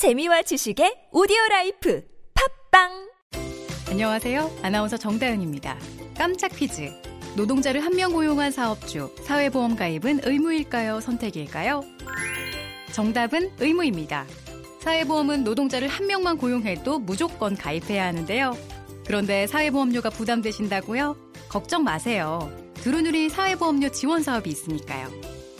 재미와 지식의 오디오 라이프 팟빵 안녕하세요. 아나운서 정다은입니다. 깜짝 퀴즈. 노동자를 한 명 고용한 사업주, 사회보험 가입은 의무일까요? 선택일까요? 정답은 의무입니다. 사회보험은 노동자를 한 명만 고용해도 무조건 가입해야 하는데요. 그런데 사회보험료가 부담되신다고요? 걱정 마세요. 두루누리 사회보험료 지원 사업이 있으니까요.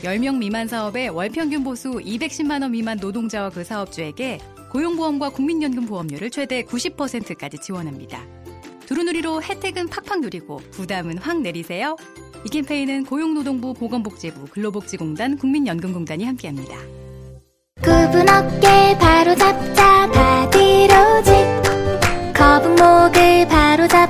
10명 미만 사업에 월평균 보수 210만 원 미만 노동자와 그 사업주에게 고용보험과 국민연금 보험료를 최대 90%까지 지원합니다. 두루누리로 혜택은 팍팍 누리고 부담은 확 내리세요. 이 캠페인은 고용노동부 보건복지부 근로복지공단 국민연금공단이 함께합니다. 굽은 어깨 바로 잡자 바디로직 거북목을 바로 잡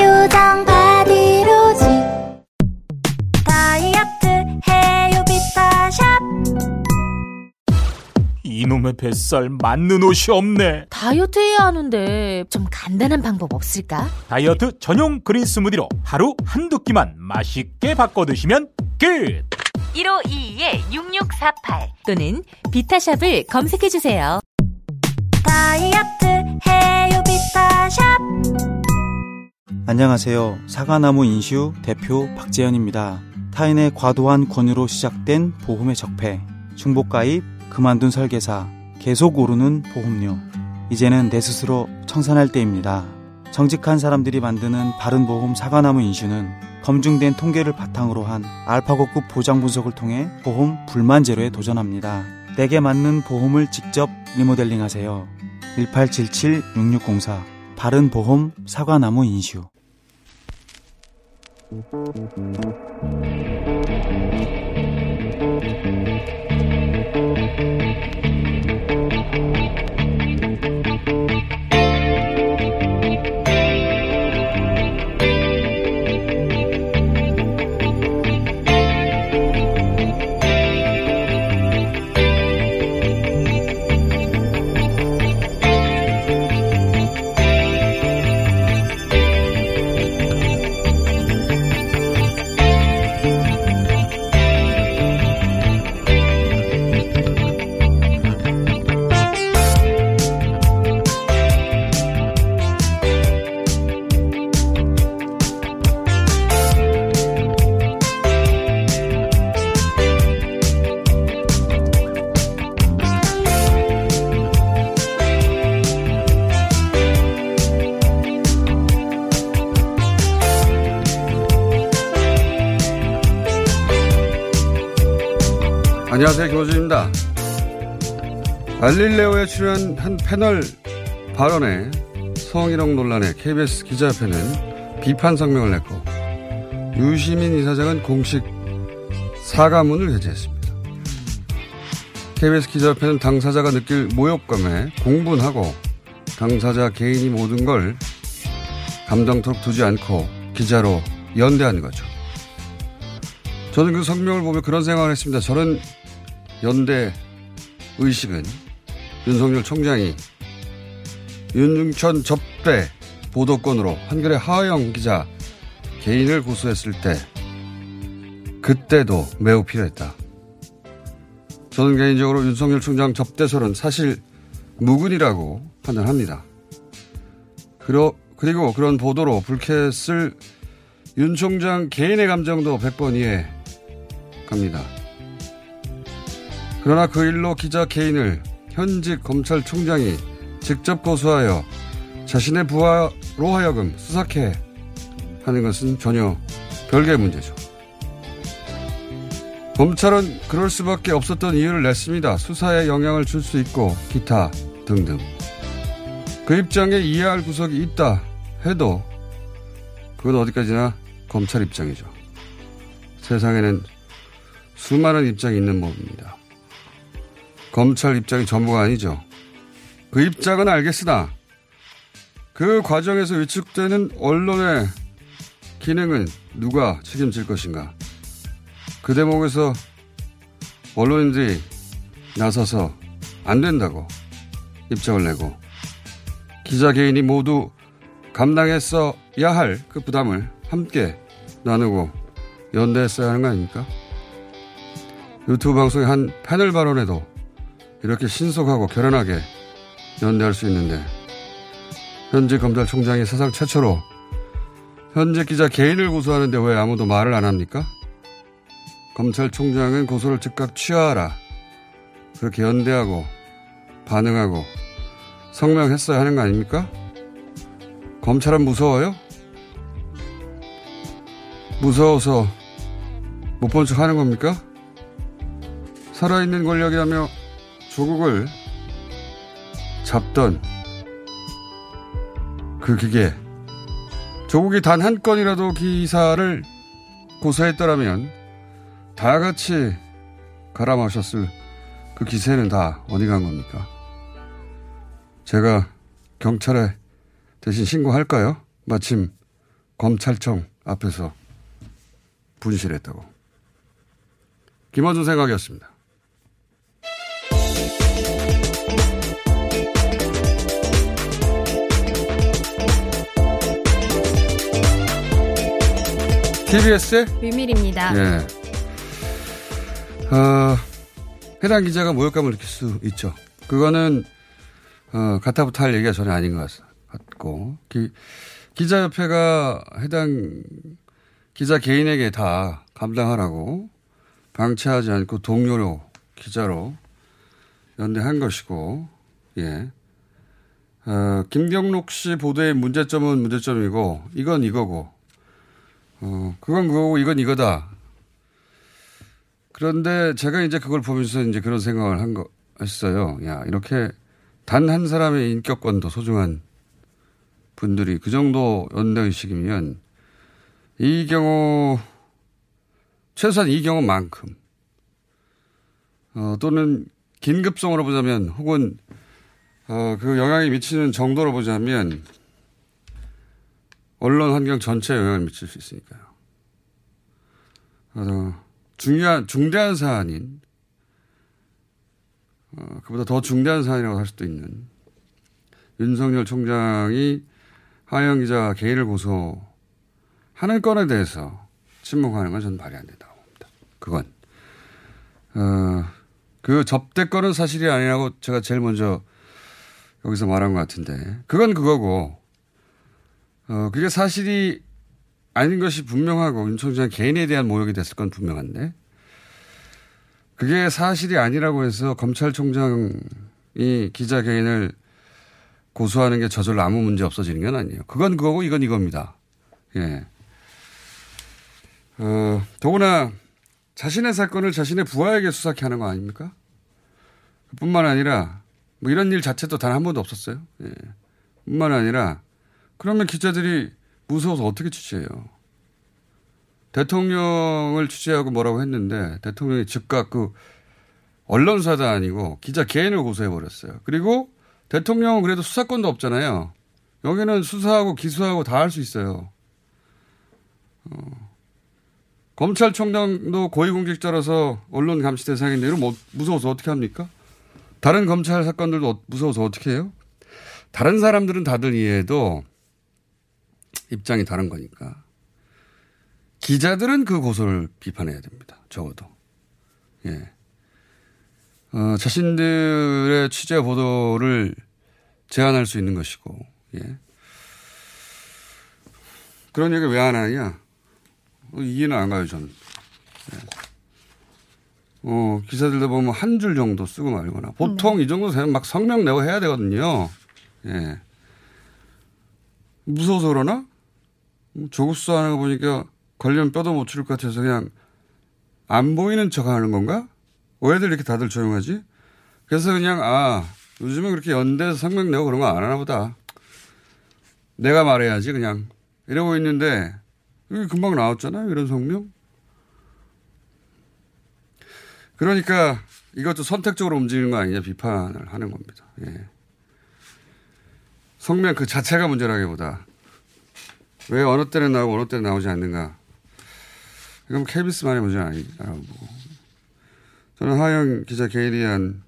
이놈의 뱃살 맞는 옷이 없네. 다이어트 해야 하는데 좀 간단한 방법 없을까? 다이어트 전용 그린 스무디로 하루 한두 끼만 맛있게 바꿔 드시면 끝. 1522-6648 또는 비타샵을 검색해 주세요. 다이어트 해요 비타샵 안녕하세요. 사과나무 인슈 대표 박재현입니다. 타인의 과도한 권유로 시작된 보험의 적폐, 중복가입, 그만둔 설계사, 계속 오르는 보험료. 이제는 내 스스로 청산할 때입니다. 정직한 사람들이 만드는 바른보험 사과나무 인슈는 검증된 통계를 바탕으로 한 알파고급 보장 분석을 통해 보험 불만 제로에 도전합니다. 내게 맞는 보험을 직접 리모델링 하세요. 1877-6604 바른보험 사과나무 인슈 안녕하세요. 김호준입니다. 알릴레오에 출연 한 패널 발언에 성희롱 논란에 KBS 기자협회는 비판 성명을 냈고 유시민 이사장은 공식 사과문을 게재했습니다. KBS 기자협회는 당사자가 느낄 모욕감에 공분하고 당사자 개인이 모든 걸 감정토록 두지 않고 기자로 연대하는 거죠. 저는 그 성명을 보며 그런 생각을 했습니다. 저는 연대 의식은 윤석열 총장이 윤중천 접대 보도건으로 한겨레 하영 기자 개인을 고소했을 때 그때도 매우 필요했다. 저는 개인적으로 윤석열 총장 접대설은 사실 무근이라고 판단합니다. 그러, 그리고 그런 보도로 불쾌했을 윤 총장 개인의 감정도 100번 이해 갑니다. 그러나 그 일로 기자 개인을 현직 검찰총장이 직접 고소하여 자신의 부하로 하여금 수사케 하는 것은 전혀 별개의 문제죠. 검찰은 그럴 수밖에 없었던 이유를 냈습니다. 수사에 영향을 줄 수 있고 기타 등등. 그 입장에 이해할 구석이 있다 해도 그건 어디까지나 검찰 입장이죠. 세상에는 수많은 입장이 있는 법입니다. 검찰 입장이 전부가 아니죠. 그 입장은 알겠으나 그 과정에서 위축되는 언론의 기능은 누가 책임질 것인가? 그 대목에서 언론인들이 나서서 안 된다고 입장을 내고 기자 개인이 모두 감당했어야 할 그 부담을 함께 나누고 연대했어야 하는 거 아닙니까? 유튜브 방송의 한 패널 발언에도 이렇게 신속하고 결연하게 연대할 수 있는데 현재 검찰총장이 사상 최초로 현재 기자 개인을 고소하는데 왜 아무도 말을 안 합니까? 검찰총장은 고소를 즉각 취하하라. 그렇게 연대하고 반응하고 성명했어야 하는 거 아닙니까? 검찰은 무서워요? 무서워서 못 본 척 하는 겁니까? 살아있는 권력이라며 조국을 잡던 그 기계. 조국이 단 한 건이라도 기사를 고소했더라면 다 같이 갈아 마셨을 그 기세는 다 어디 간 겁니까? 제가 경찰에 대신 신고할까요? 마침 검찰청 앞에서 분실했다고. 김원준 생각이었습니다. TBS의 비밀입니다. 예. 어, 해당 기자가 모욕감을 느낄 수 있죠. 그거는 어, 가타부터 할 얘기가 전혀 아닌 것 같고 기, 기자협회가 해당 기자 개인에게 다 감당하라고 방치하지 않고 동료로 기자로 연대한 것이고 예. 어, 김경록 씨 보도의 문제점은 문제점이고 이건 이거고 어, 그건 그거고 이건 이거다. 그런데 제가 이제 그걸 보면서 이제 그런 생각을 한 거, 했어요. 야, 이렇게 단 한 사람의 인격권도 소중한 분들이 그 정도 연대의식이면 이 경우, 최소한 이 경우만큼, 어, 또는 긴급성으로 보자면 혹은, 어, 그 영향이 미치는 정도로 보자면 언론 환경 전체에 영향을 미칠 수 있으니까요. 어, 중요한, 중대한 사안인, 어, 그보다 더 중대한 사안이라고 할 수도 있는 윤석열 총장이 하영 기자 개인을 고소하는 건에 대해서 침묵하는 건 저는 말이 안 된다고 봅니다. 그건. 어, 그 접대권은 사실이 아니라고 제가 제일 먼저 여기서 말한 것 같은데, 그건 그거고, 어, 그게 사실이 아닌 것이 분명하고 윤 총장 개인에 대한 모욕이 됐을 건 분명한데 그게 사실이 아니라고 해서 검찰총장이 기자 개인을 고소하는 게 저절로 아무 문제 없어지는 건 아니에요. 그건 그거고 이건 이겁니다. 예. 어, 더구나 자신의 사건을 자신의 부하에게 수사케 하는 거 아닙니까? 뿐만 아니라 뭐 이런 일 자체도 단 한 번도 없었어요. 예. 뿐만 아니라 그러면 기자들이 무서워서 어떻게 취재해요? 대통령을 취재하고 뭐라고 했는데 대통령이 즉각 그 언론사도 아니고 기자 개인을 고소해버렸어요. 그리고 대통령은 그래도 수사권도 없잖아요. 여기는 수사하고 기소하고 다 할 수 있어요. 어. 검찰총장도 고위공직자라서 언론 감시 대상인데 이러면 뭐 무서워서 어떻게 합니까? 다른 검찰 사건들도 무서워서 어떻게 해요? 다른 사람들은 다들 이해해도 입장이 다른 거니까. 기자들은 그 고소를 비판해야 됩니다. 적어도. 예. 어, 자신들의 취재 보도를 제한할 수 있는 것이고, 예. 그런 얘기 왜 안 하냐? 어, 이해는 안 가요, 저는. 예. 어, 기사들도 보면 한 줄 정도 쓰고 말거나. 보통 네. 이 정도 되면 막 성명 내고 해야 되거든요. 예. 무서워서 그러나? 조국 수사하는 거 보니까 관련 뼈도 못 추릴 것 같아서 그냥 안 보이는 척 하는 건가? 왜들 이렇게 다들 조용하지? 그래서 그냥, 아, 요즘에 그렇게 연대에서 성명 내고 그런 거 안 하나 보다. 내가 말해야지, 그냥. 이러고 있는데, 여기 금방 나왔잖아요, 이런 성명. 그러니까 이것도 선택적으로 움직이는 거 아니냐 비판을 하는 겁니다. 예. 성명 그 자체가 문제라기보다 왜 어느 때는 나오고 어느 때는 나오지 않는가. 그럼 KBS만의 문제는 아니라고 보고. 저는 하영 기자 게일리한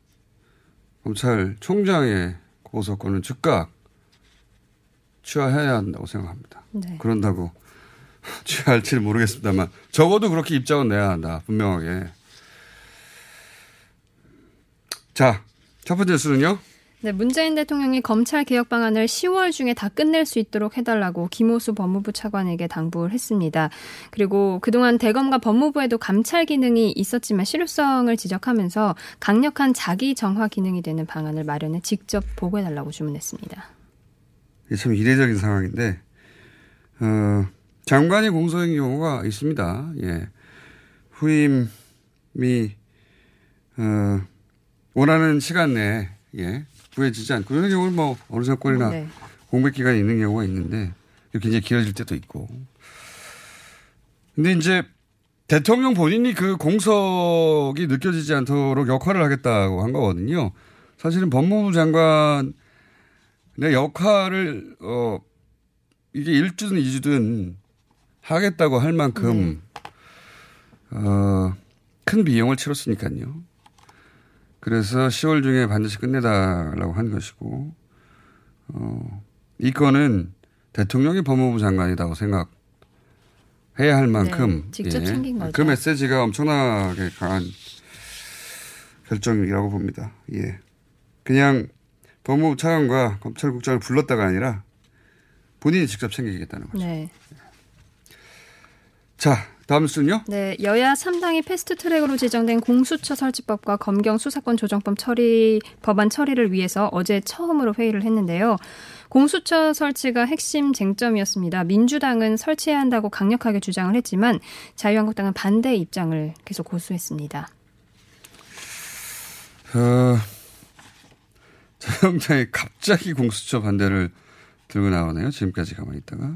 검찰총장의 고소권은 즉각 취하해야 한다고 생각합니다. 네. 그런다고 취할지는 모르겠습니다만 적어도 그렇게 입장은 내야 한다. 분명하게. 자, 첫 번째 수는요. 네, 문재인 대통령이 검찰 개혁 방안을 10월 중에 다 끝낼 수 있도록 해달라고 김호수 법무부 차관에게 당부를 했습니다. 그리고 그동안 대검과 법무부에도 감찰 기능이 있었지만 실효성을 지적하면서 강력한 자기 정화 기능이 되는 방안을 마련해 직접 보고해달라고 주문했습니다. 참 이례적인 상황인데, 어, 장관이 공소인 경우가 있습니다. 예. 후임이, 어, 원하는 시간 내에, 예. 구해지지 않고, 이런 경우는 뭐, 어느 정권이나 네. 공백 기간이 있는 경우가 있는데, 이렇게 이제 길어질 때도 있고. 근데 이제, 대통령 본인이 그 공석이 느껴지지 않도록 역할을 하겠다고 한 거거든요. 사실은 법무부 장관 내 역할을 어 이게 1주든 2주든 하겠다고 할 만큼 어큰 비용을 치렀으니까요. 그래서 10월 중에 반드시 끝내달라고 한 것이고 어 이 건은 대통령이 법무부 장관이라고 생각해야 할 만큼 네, 직접 챙긴 거죠. 그 메시지가 엄청나게 강한 결정이라고 봅니다. 예. 그냥 법무부 차관과 검찰국장을 불렀다가 아니라 본인이 직접 챙기겠다는 거죠. 네. 자, 다음 뉴스요. 네, 여야 3당이 패스트 트랙으로 지정된 공수처 설치법과 검경 수사권 조정법 처리 법안 처리를 위해서 어제 처음으로 회의를 했는데요. 공수처 설치가 핵심 쟁점이었습니다. 민주당은 설치해야 한다고 강력하게 주장을 했지만 자유한국당은 반대 입장을 계속 고수했습니다. 어, 자영장이 갑자기 공수처 반대를 들고 나오네요. 지금까지 가만히 있다가.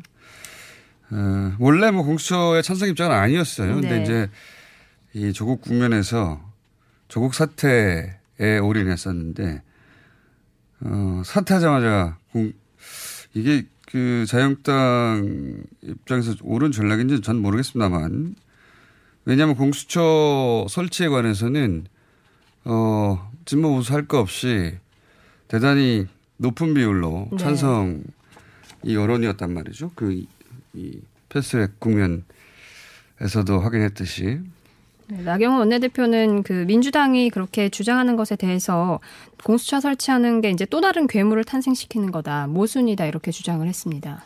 어, 원래 뭐 공수처의 찬성 입장은 아니었어요. 근데 네. 이제 이 조국 국면에서 조국 사태에 올인했었는데, 어, 사퇴하자마자 공, 이게 그 자유한국당 입장에서 옳은 전략인지는 전 모르겠습니다만, 왜냐하면 공수처 설치에 관해서는 어, 진모 우수할 거 없이 대단히 높은 비율로 네. 찬성 이 여론이었단 말이죠. 그, 이, 이 패스트랙 국면에서도 확인했듯이. 네, 나경원 원내대표는 그 민주당이 그렇게 주장하는 것에 대해서 공수처 설치하는 게 이제 또 다른 괴물을 탄생시키는 거다. 모순이다. 이렇게 주장을 했습니다.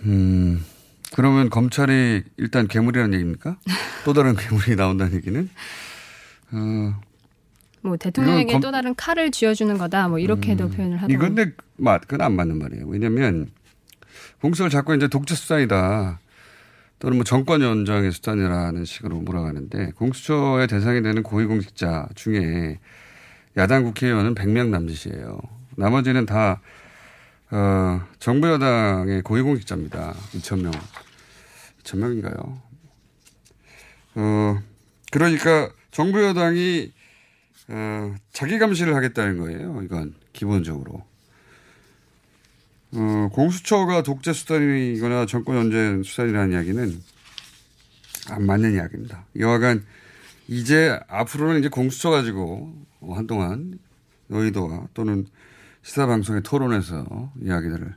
음, 그러면 검찰이 일단 괴물이라는 얘기입니까? 또 다른 괴물이 나온다는 얘기는? 어, 뭐 대통령에게 검- 또 다른 칼을 쥐어주는 거다. 뭐 이렇게도 표현을 하더라고요. 이건 내 맞, 그건 안 맞는 말이에요. 왜냐면 공수를 자꾸 이제 독재 수단이다. 또는 뭐 정권 연장의 수단이라는 식으로 몰아가는데 공수처의 대상이 되는 고위공직자 중에 야당 국회의원은 100명 남짓이에요. 나머지는 다, 어, 정부 여당의 고위공직자입니다. 2,000명. 2,000명인가요? 어, 그러니까 정부 여당이 어, 자기 감시를 하겠다는 거예요. 이건 기본적으로. 어, 공수처가 독재 수단이거나 정권 연재 수단이라는 이야기는 안 맞는 이야기입니다. 여하간 이제 앞으로는 이제 공수처 가지고 어, 한동안 여의도와 또는 시사 방송의 토론에서 이야기들을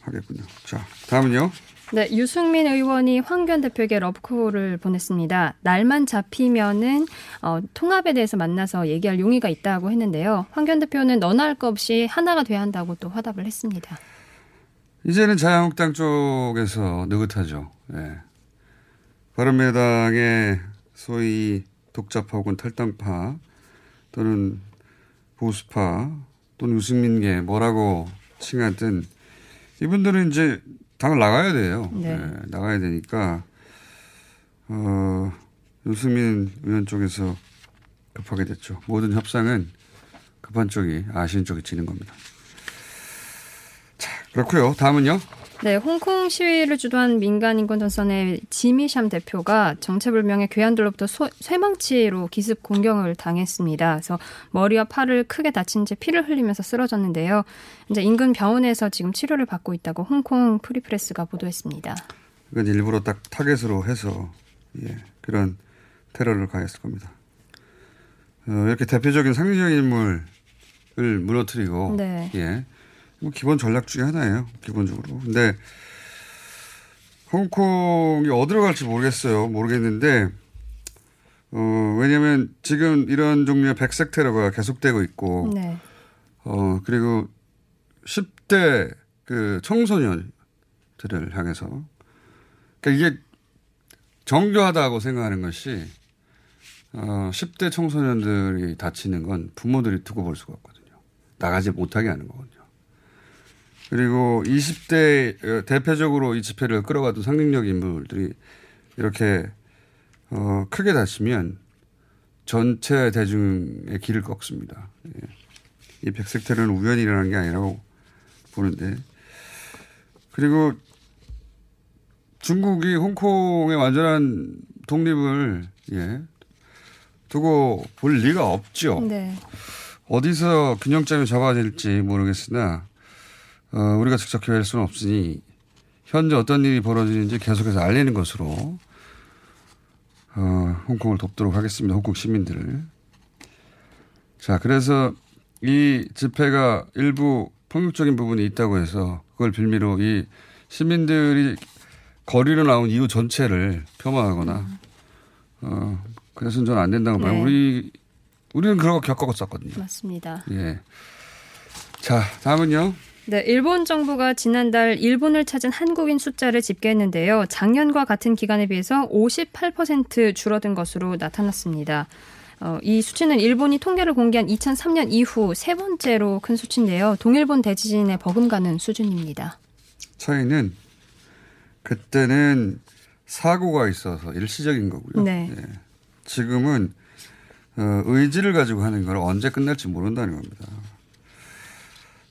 하겠군요. 자, 다음은요. 네, 유승민 의원이 황교안 대표에게 러브콜을 보냈습니다. 날만 잡히면은 어, 통합에 대해서 만나서 얘기할 용의가 있다고 했는데요. 황교안 대표는 너나 할거 없이 하나가 돼야 한다고 또 화답을 했습니다. 이제는 자유한국당 쪽에서 느긋하죠. 예. 바른미래당의 소위 독자파 혹은 탈당파 또는 보수파 또는 유승민계 뭐라고 칭하든 이분들은 이제 당을 나가야 돼요. 네. 예, 나가야 되니까 어, 유승민 의원 쪽에서 급하게 됐죠. 모든 협상은 급한 쪽이 아쉬운 쪽이 지는 겁니다. 자, 그렇고요. 다음은요. 네, 홍콩 시위를 주도한 민간 인권 전선의 지미샴 대표가 정체불명의 괴한들로부터 소- 쇠망치로 기습 공격을 당했습니다. 그래서 머리와 팔을 크게 다친 채 피를 흘리면서 쓰러졌는데요. 이제 인근 병원에서 지금 치료를 받고 있다고 홍콩 프리프레스가 보도했습니다. 이건 일부러 딱 타겟으로 해서 예, 그런 테러를 가했을 겁니다. 어, 이렇게 대표적인 상징적인 인물을 무너뜨리고 네. 예, 뭐 기본 전략 중에 하나예요. 기본적으로. 근데 홍콩이 어디로 갈지 모르겠어요. 모르겠는데 어, 왜냐면 지금 이런 종류의 백색 테러가 계속되고 있고 네. 어, 그리고 10대 그 청소년들을 향해서. 그러니까 이게 정교하다고 생각하는 것이, 어, 10대 청소년들이 다치는 건 부모들이 두고 볼 수가 없거든요. 나가지 못하게 하는 거거든요. 그리고 20대 어, 대표적으로 이 집회를 끌어가던 상징적 인물들이 이렇게 어, 크게 다치면 전체 대중의 길을 꺾습니다. 예. 이 백색 테러는 우연히 일어난 게 아니라고 보는데 그리고 중국이 홍콩의 완전한 독립을 예 두고 볼 리가 없죠. 네. 어디서 균형점이 잡아야 될지 모르겠으나 어, 우리가 직접 기회할 수는 없으니 현재 어떤 일이 벌어지는지 계속해서 알리는 것으로 어, 홍콩을 돕도록 하겠습니다. 홍콩 시민들을. 자, 그래서 이 집회가 일부 폭력적인 부분이 있다고 해서 그걸 빌미로 이 시민들이 거리로 나온 이유 전체를 폄하하거나 어, 그래서는 저는 안 된다고 봐요. 네. 우리 우리는 그런 거 겪었었거든요. 맞습니다. 예. 자, 다음은요. 네, 일본 정부가 지난달 일본을 찾은 한국인 숫자를 집계했는데요. 작년과 같은 기간에 비해서 58% 줄어든 것으로 나타났습니다. 어, 이 수치는 일본이 통계를 공개한 2003년 이후 세 번째로 큰 수치인데요. 동일본 대지진에 버금가는 수준입니다. 차이는 그때는 사고가 있어서 일시적인 거고요. 네. 예. 지금은 어, 의지를 가지고 하는 걸 언제 끝날지 모른다는 겁니다.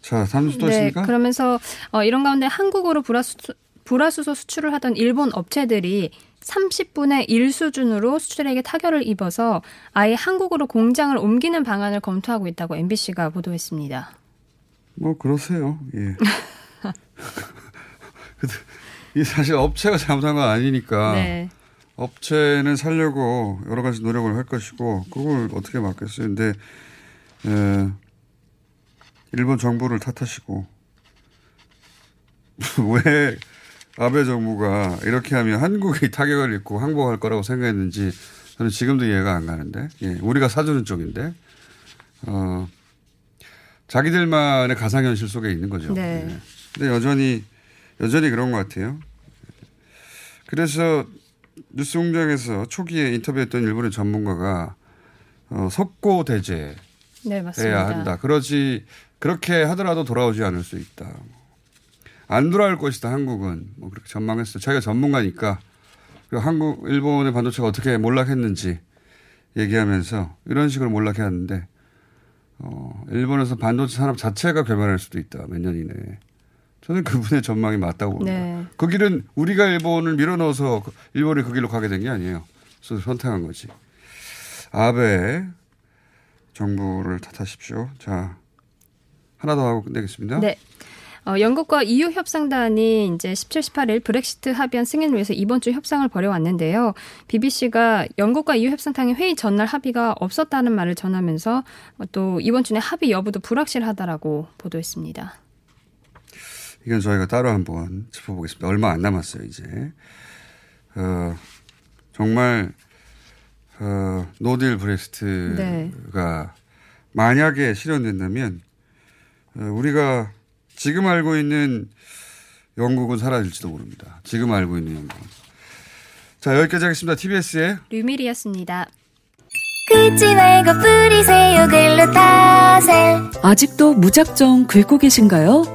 자, 다음 또 네, 있습니까? 그러면서 어, 이런 가운데 한국으로 불화수, 불화수소 수출을 하던 일본 업체들이 30분의 1 수준으로 수출액에 타결을 입어서 아예 한국으로 공장을 옮기는 방안을 검토하고 있다고 MBC가 보도했습니다. 뭐 그러세요. 예. 이 사실 업체가 잘못한 건 아니니까 네. 업체는 살려고 여러 가지 노력을 할 것이고 그걸 어떻게 막겠어요. 근데 에, 일본 정부를 탓하시고 왜 아베 정부가 이렇게 하면 한국이 타격을 입고 항복할 거라고 생각했는지 저는 지금도 이해가 안 가는데 예, 우리가 사주는 쪽인데 어, 자기들만의 가상현실 속에 있는 거죠. 네. 예. 근데 여전히 여전히 그런 것 같아요. 그래서 뉴스 공장에서 초기에 인터뷰했던 일본의 전문가가 어, 석고 대제 네, 해야 맞습니다. 한다. 그러지 그렇게 하더라도 돌아오지 않을 수 있다. 안 돌아올 것이다. 한국은 뭐 그렇게 전망했어요. 자기가 전문가니까 그리고 한국 일본의 반도체가 어떻게 몰락했는지 얘기하면서 이런 식으로 몰락했는데 어, 일본에서 반도체 산업 자체가 괴멸할 수도 있다. 몇 년 이내에. 저는 그분의 전망이 맞다고 봅니다. 네. 그 길은 우리가 일본을 밀어넣어서 그- 일본이 그 길로 가게 된 게 아니에요. 그래서 선택한 거지. 아베 정부를 탓하십시오. 자, 하나 더 하고 끝내겠습니다. 네. 어, 영국과 EU 협상단이 이제 17, 18일 브렉시트 합의안 승인을 위해서 이번 주 협상을 벌여왔는데요. BBC가 영국과 EU 협상탕의 회의 전날 합의가 없었다는 말을 전하면서 어, 또 이번 주내 합의 여부도 불확실하다라고 보도했습니다. 이건 저희가 따로 한번 짚어보겠습니다. 얼마 안 남았어요, 이제. 어, 정말, 어, 노딜 브렉시트가 네. 만약에 실현된다면, 어, 우리가 지금 알고 있는 영국은 사라질지도 모릅니다. 지금 알고 있는 영국은. 자, 여기까지 하겠습니다. TBS의 류밀이었습니다. 긁지 말고 뿌리세요 글루타셀 아직도 무작정 긁고 계신가요?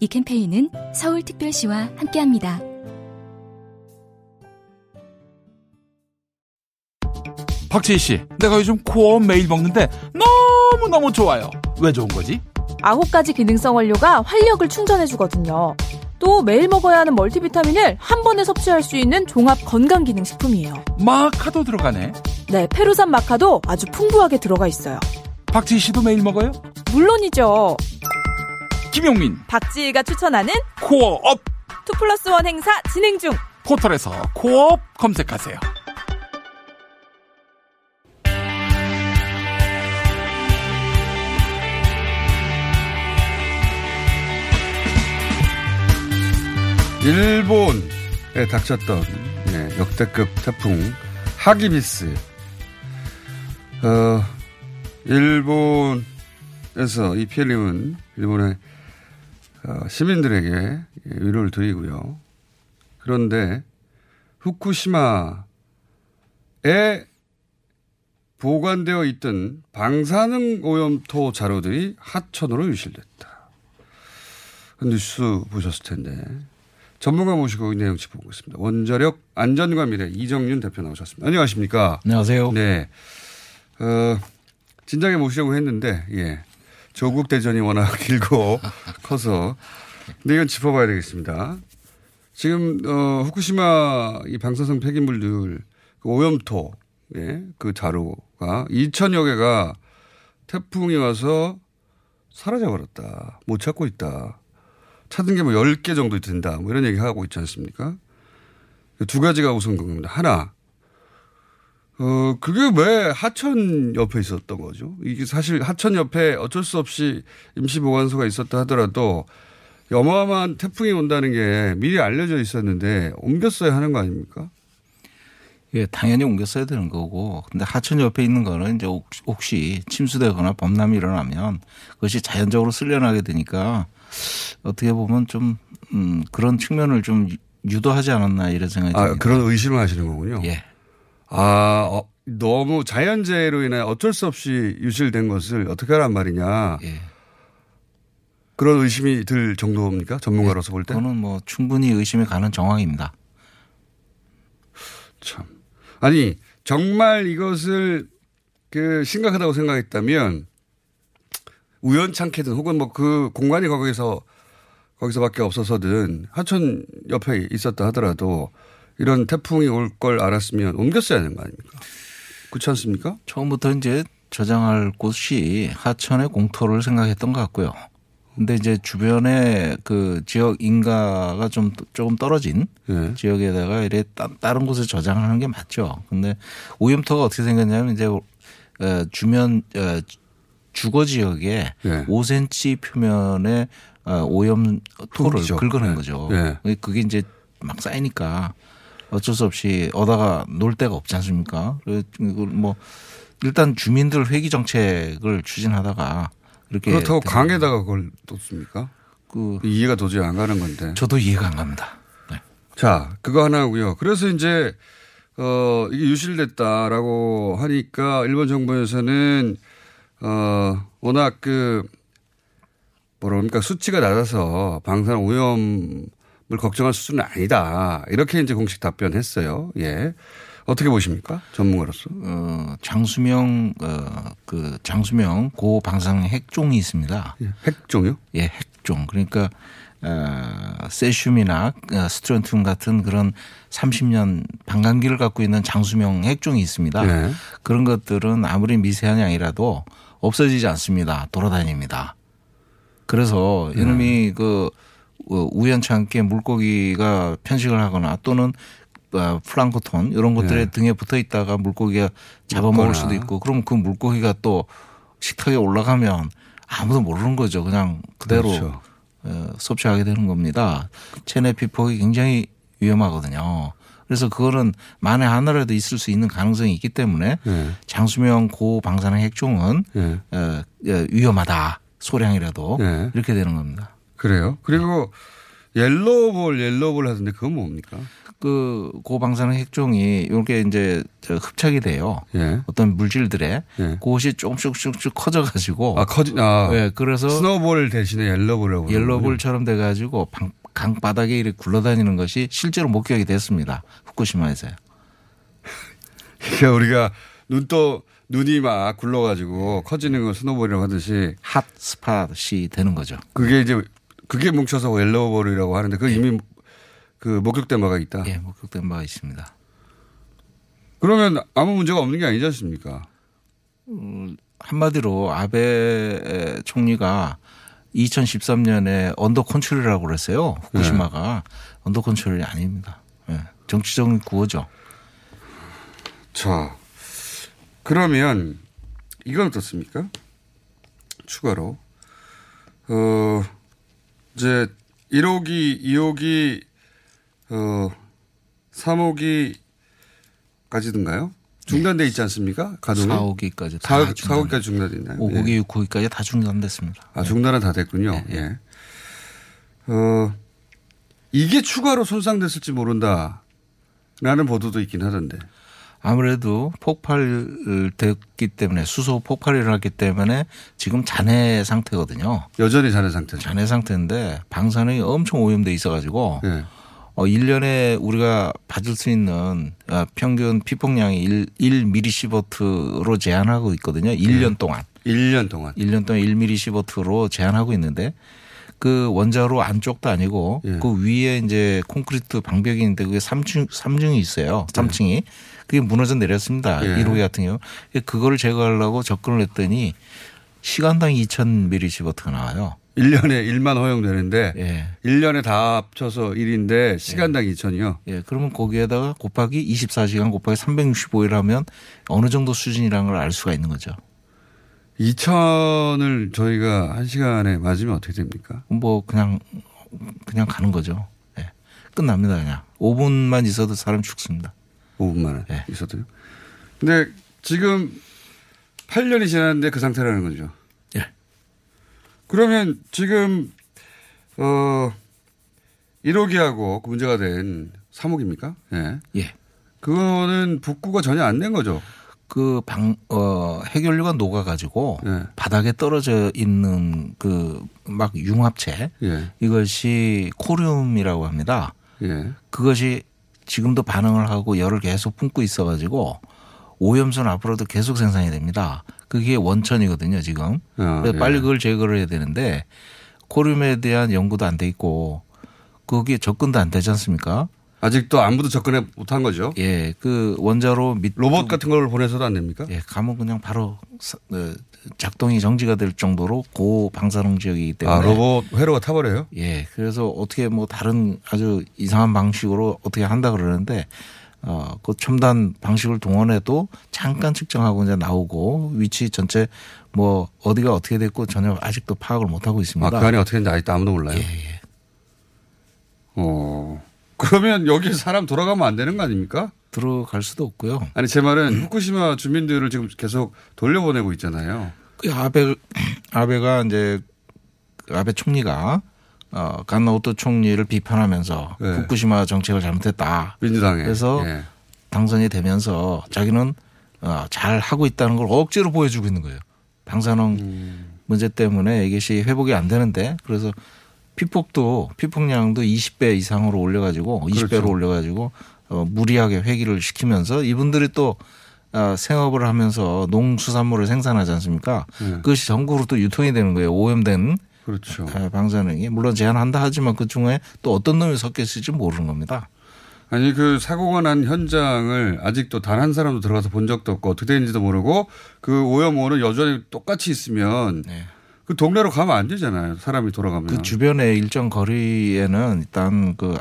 이 캠페인은 서울특별시와 함께합니다. 박지희 씨, 내가 요즘 코어업 매일 먹는데 너무너무 좋아요. 왜 좋은 거지? 아홉 가지 기능성 원료가 활력을 충전해주거든요. 또 매일 먹어야 하는 멀티비타민을 한 번에 섭취할 수 있는 종합 건강 기능 식품이에요. 마카도 들어가네. 네, 페루산 마카도 아주 풍부하게 들어가 있어요. 박지희 씨도 매일 먹어요? 물론이죠. 김용민, 박지희가 추천하는 코어업 two plus one 행사 진행 중. 포털에서 코어업 검색하세요. 일본에 닥쳤던 네, 역대급 태풍 하기비스. 어, 일본에서 이 피해림은 일본의 어, 시민들에게 위로를 드리고요. 그런데 후쿠시마에 보관되어 있던 방사능 오염토 자료들이 하천으로 유실됐다. 그 뉴스 보셨을 텐데 전문가 모시고 이 내용 짚어보고 있습니다. 원자력 안전과 미래 이정윤 대표 나오셨습니다. 안녕하십니까? 안녕하세요. 네. 어, 진작에 모시려고 했는데, 예. 조국 대전이 워낙 길고 커서. 근데 이건 짚어봐야 되겠습니다. 지금, 어, 후쿠시마 이 방사성 폐기물들, 그 오염토, 예, 그 자루가 2천여 개가 태풍이 와서 사라져 버렸다. 못 찾고 있다. 찾은 게 뭐 10개 정도 된다. 뭐 이런 얘기 하고 있지 않습니까? 두 가지가 우선 궁금합니다. 하나, 어, 그게 왜 하천 옆에 있었던 거죠? 이게 사실 하천 옆에 어쩔 수 없이 임시보관소가 있었다 하더라도 어마어마한 태풍이 온다는 게 미리 알려져 있었는데 옮겼어야 하는 거 아닙니까? 예, 당연히 옮겼어야 되는 거고. 근데 하천 옆에 있는 거는 이제 혹시 침수되거나 범람이 일어나면 그것이 자연적으로 쓸려나게 되니까 어떻게 보면 좀, 음, 그런 측면을 좀 유도하지 않았나 이런 생각이 듭니다. 아, 그런 의심을 하시는 거군요. 예. 아, 어, 너무 자연재해로 인해 어쩔 수 없이 유실된 것을 어떻게 하란 말이냐. 예. 그런 의심이 들 정도입니까? 전문가로서 볼 때? 그거는 뭐 충분히 의심이 가는 정황입니다. 참. 아니, 정말 이것을 그 심각하다고 생각했다면 우연찮게든 혹은 뭐 그 공간이 거기서 거기서밖에 없어서든 하천 옆에 있었다 하더라도 이런 태풍이 올 걸 알았으면 옮겼어야 하는 거 아닙니까? 그렇지 않습니까? 처음부터 이제 저장할 곳이 하천의 공터를 생각했던 것 같고요. 근데 이제 주변에 그 지역 인가가 좀 조금 떨어진 네. 지역에다가 이래 다른 곳에 저장하는 게 맞죠. 근데 오염토가 어떻게 생겼냐면 이제 어, 주변 어, 주거 지역에 네. 5cm 표면에 어, 오염 토를. 긁어낸 네. 거죠. 네. 그게 이제 막 쌓이니까 어쩔 수 없이 얻다가 놀 데가 없지 않습니까? 그뭐 일단 주민들 회기 정책을 추진하다가 이렇게 그렇다고 강에다가 그걸 뒀습니까? 그 이해가 도저히 안 가는 건데. 저도 이해가 안 갑니다. 자, 그거 하나고요. 그래서 이제 어 이게 유실됐다라고 하니까 일본 정부에서는 어 워낙 그 뭐라 그럽니까 수치가 낮아서 방사능 오염 을 걱정할 수준은 아니다. 이렇게 이제 공식 답변했어요. 예. 어떻게 보십니까? 전문가로서. 어, 장수명, 어, 그 장수명 고 방사능 핵종이 있습니다. 핵종요? 예, 핵종. 그러니까 어, 세슘이나 어, 스트론튬 같은 그런 30년 방광기를 갖고 있는 장수명 핵종이 있습니다. 네. 그런 것들은 아무리 미세한 양이라도 없어지지 않습니다. 돌아다닙니다. 그래서 네. 이놈이 그 어, 우연찮게 물고기가 편식을 하거나 또는 어, 플랑크톤 이런 것들에 네. 등에 붙어 있다가 물고기가 잡아먹을. 수도 있고 그럼 그 물고기가 또 식탁에 올라가면 아무도 모르는 거죠. 그냥 그대로 그렇죠. 어, 섭취하게 되는 겁니다. 체내 피폭이 굉장히 위험하거든요. 그래서 그거는 만에 하나라도 있을 수 있는 가능성이 있기 때문에 네. 장수명 고방사능 핵종은 네. 어, 어, 위험하다 소량이라도 네. 이렇게 되는 겁니다. 그래요? 그리고 yellow ball, yellow ball 하던데 그건 뭡니까? 그 고방사능 핵종이 이렇게 이제 저 흡착이 돼요. 예. 어떤 물질들에 예. 그것이 조금씩 조금씩 커져가지고 아, 커지, 아. 네, 그래서 snowball 대신에 yellow ball이라고. yellow ball처럼 돼가지고 방, 강바닥에 이렇게 굴러다니는 것이 실제로 목격이 됐습니다. 후쿠시마에서요. 그러니까 우리가 눈또 눈이 막 굴러가지고 커지는 걸 snowball이라고 하듯이 핫 스팟이 되는 거죠. 그게 이제 그게 뭉쳐서 yellow ball이라고 하는데 그 이미 그 목격된 바가 있다. 예, 목격된 바가 있습니다. 그러면 아무 문제가 없는 게 아니지 않습니까? 음, 한마디로 아베 총리가 2013년에 under control이라고 그랬어요. 후쿠시마가 under control이 아닙니다. 예, 정치적인 구호죠. 자, 그러면 이건 어떻습니까? 추가로 어 이제 1호기, 2호기, 어 3호기까지든가요? 중단돼 있지 않습니까? 가동이 4호기까지 다 4, 중단. 4호기까지 중단돼 있나요? 5호기, 예. 6호기까지 다 중단됐습니다. 아, 중단은 다 됐군요. 예. 어, 이게 추가로 손상됐을지 모른다. 라는 보도도 있긴 하던데. 아무래도 폭발됐기 때문에 수소 폭발이 일어났기 때문에 지금 잔해 상태거든요. 여전히 잔해 상태죠. 잔해 상태인데 방사능이 엄청 오염돼 있어가지고 예. 어 1년에 우리가 받을 수 있는 어, 평균 피폭량이 1, 1mS로 제한하고 있거든요. 1년 동안. 1년 동안. 1년 동안 1mS로 제한하고 있는데 그 원자로 안쪽도 아니고 예. 그 위에 이제 콘크리트 방벽이 있는데 그게 3층, 3층이 있어요. 3층이. 그게 무너져 내렸습니다. 예. 1호기 같은 경우. 그거를 제거하려고 접근을 했더니 시간당 2000mS가 나와요. 1년에 1만 허용되는데 예. 1년에 다 합쳐서 1인데 시간당 2천이요. 예, 그러면 거기에다가 곱하기 24시간 곱하기 365일 하면 어느 정도 수준이라는 걸 알 수가 있는 거죠. 2천을 저희가 한 시간에 맞으면 어떻게 됩니까? 뭐 그냥 그냥 가는 거죠. 예. 끝납니다 그냥. 5분만 있어도 사람 죽습니다. 5분만에 예. 있어도요. 근데 지금 8년이 지났는데 그 상태라는 거죠. 예. 그러면 지금 어 1호기하고 그 문제가 된 3호기입니까? 예. 예. 그거는 복구가 전혀 안된 거죠. 그 방, 어, 해결류가 녹아가지고 예. 바닥에 떨어져 있는 그 막 융합체 예. 이것이 코륨이라고 합니다. 예. 그것이 지금도 반응을 하고 열을 계속 뿜고 있어 가지고 오염수는 앞으로도 계속 생산이 됩니다. 그게 원천이거든요, 지금. 아, 예. 빨리 그걸 제거를 해야 되는데 코륨에 대한 연구도 안 돼 있고 거기에 접근도 안 되지 않습니까? 아직도 아무도 접근해 못한 거죠. 예, 그 원자로 밑 로봇 같은 걸 보내서도 안 됩니까? 예, 가면 그냥 바로 사- 어, 작동이 정지가 될 정도로 고 방사능 지역이기 때문에 아, 로봇 회로가 타버려요? 예, 그래서 어떻게 뭐 다른 아주 이상한 방식으로 어떻게 한다 그러는데 어, 그 첨단 방식을 동원해도 잠깐 측정하고 이제 나오고 위치 전체 뭐 어디가 어떻게 됐고 전혀 아직도 파악을 못 하고 있습니다. 아, 그 안에 어떻게 됐는지 아직도 아무도 몰라요? 예, 어. 그러면 여기 사람 돌아가면 안 되는 거 아닙니까? 들어갈 수도 없고요. 아니, 제 말은 후쿠시마 주민들을 지금 계속 돌려보내고 있잖아요. 그 아베 아베가 이제 그 아베 총리가 어 간나오토 총리를 비판하면서 네. 후쿠시마 정책을 잘못했다. 민주당에. 그래서 예. 당선이 되면서 자기는 어, 잘 하고 있다는 걸 억지로 보여주고 있는 거예요. 방사능 음. 문제 때문에 이것이 회복이 안 되는데 그래서 피폭도 피폭량도 20배 이상으로 올려가지고 20배로 그렇죠. 올려가지고 어, 무리하게 회기를 시키면서 이분들이 또 어, 생업을 하면서 농수산물을 생산하지 않습니까? 네. 그것이 전국으로 또 유통이 되는 거예요. 오염된 그렇죠. 방사능이 물론 제한한다 하지만 그 중에 또 어떤 놈이 섞여 있을지 모르는 겁니다. 아니 그 사고가 난 현장을 아직도 단 한 사람도 들어가서 본 적도 없고 어떻게 되는지도 모르고 그 오염원은 여전히 똑같이 있으면 그 동네로 가면 안 되잖아요. 사람이 돌아가면. 그 주변에 일정 거리에는 일단 그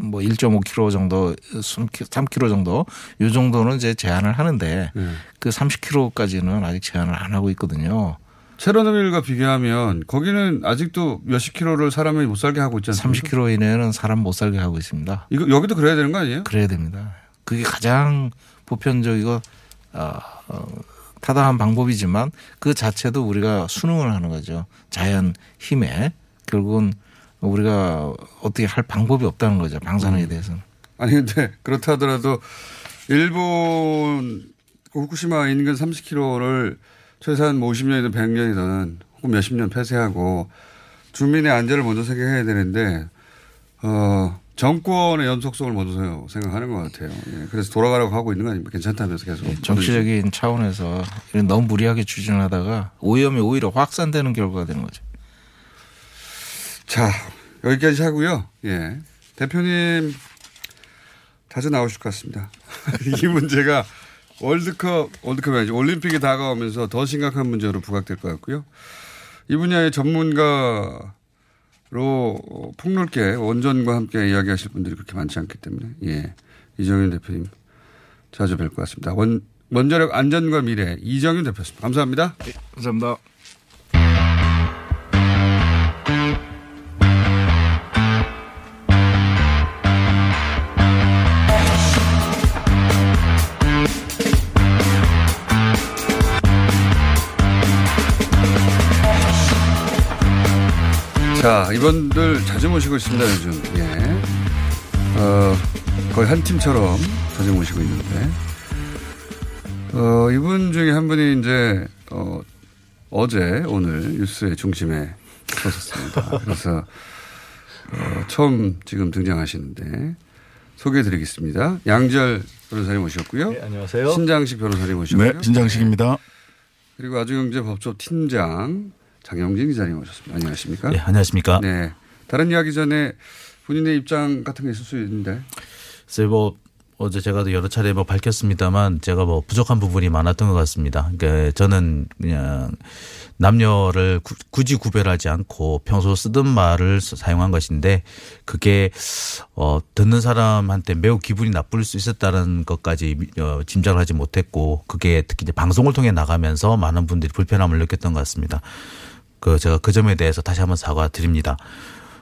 뭐 1.5km 정도, 3km 정도 요 정도는 이제 제한을 하는데 그 30km까지는 아직 제한을 안 하고 있거든요. 체르노빌과 비교하면 거기는 아직도 몇십 킬로를 사람이 못 살게 하고 않습니까? 30km 이내는 사람 못 살게 하고 있습니다. 이거 여기도 그래야 되는 거 아니에요? 그래야 됩니다. 그게 가장 보편적이고 어, 어, 타당한 방법이지만 그 자체도 우리가 수능을 하는 거죠. 자연 힘에 결국은 우리가 어떻게 할 방법이 없다는 거죠. 방사능에 대해서는. 아니 근데 그렇다 하더라도 일본 후쿠시마 인근 30km를 최소한 뭐 50년이든 100년이든 혹은 몇십 년 폐쇄하고 주민의 안전을 먼저 생각해야 되는데 어 정권의 연속성을 먼저 생각하는 것 같아요. 예, 그래서 돌아가라고 하고 있는 거 아닙니까? 괜찮다면서 계속. 네, 정치적인 차원에서 너무 무리하게 추진하다가 오염이 오히려 확산되는 결과가 되는 거죠. 자, 여기까지 하고요. 예. 대표님 자주 나오실 것 같습니다. 이 문제가 월드컵, 월드컵이 아니죠. 올림픽이 다가오면서 더 심각한 문제로 부각될 것 같고요. 이 분야의 전문가 로 폭넓게 원전과 함께 이야기하실 분들이 그렇게 많지 않기 때문에, 예. 이정윤 대표님 자주 뵐 것 같습니다. 원, 원자력 안전과 미래 이정윤 대표였습니다. 감사합니다. 네, 감사합니다. 자, 이분들 자주 모시고 있습니다, 요즘. 예. 어, 거의 한 팀처럼 자주 모시고 있는데. 어, 이분 중에 한 분이 이제, 어, 어제, 오늘 뉴스의 중심에 섰었습니다. 그래서, 어, 처음 지금 등장하시는데, 소개해 드리겠습니다. 양절 변호사님 모셨고요. 네, 안녕하세요. 신장식 변호사님 모셨고요. 네, 신장식입니다. 그리고 아주경제법조 팀장 장영진 기자님 오셨습니다. 안녕하십니까? 네, 안녕하십니까? 네. 다른 이야기 전에 본인의 입장 같은 게 있을 수 있는데. 글쎄 뭐 어제 제가 여러 차례 뭐 밝혔습니다만 제가 뭐 부족한 부분이 많았던 것 같습니다. 그러니까 저는 그냥 남녀를 구, 굳이 구별하지 않고 평소 쓰던 말을 사용한 것인데 그게 어 듣는 사람한테 매우 기분이 나쁠 수 있었다는 것까지 어, 짐작을 하지 못했고 그게 특히 이제 방송을 통해 나가면서 많은 분들이 불편함을 느꼈던 것 같습니다. 그 제가 그 점에 대해서 다시 한번 사과드립니다.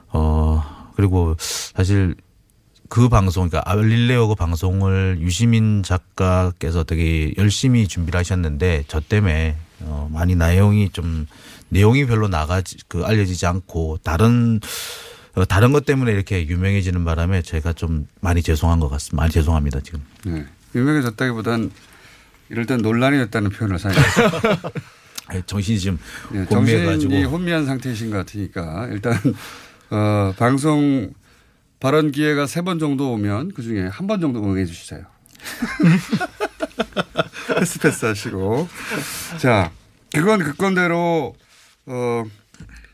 어 그리고 사실 그 방송, 그러니까 알릴레오 그 방송을 유시민 작가께서 되게 열심히 준비를 하셨는데 저 때문에 어 많이 내용이 좀 내용이 별로 나가지 그 알려지지 않고 다른 어 다른 것 때문에 이렇게 유명해지는 바람에 제가 좀 많이 죄송한 것 같습니다. 많이 죄송합니다 지금. 네. 유명해졌다기보단 이럴 땐 논란이 됐다는 표현을 사용했어요. 정신이 지금 네, 혼미해가지고. 정신이 혼미한 상태이신 것 같으니까 일단 어, 방송 발언 기회가 세 번 정도 오면 그 중에 한 번 정도 응해 주시세요. 패스 패스 하시고. 자, 그건 그 건대로, 어,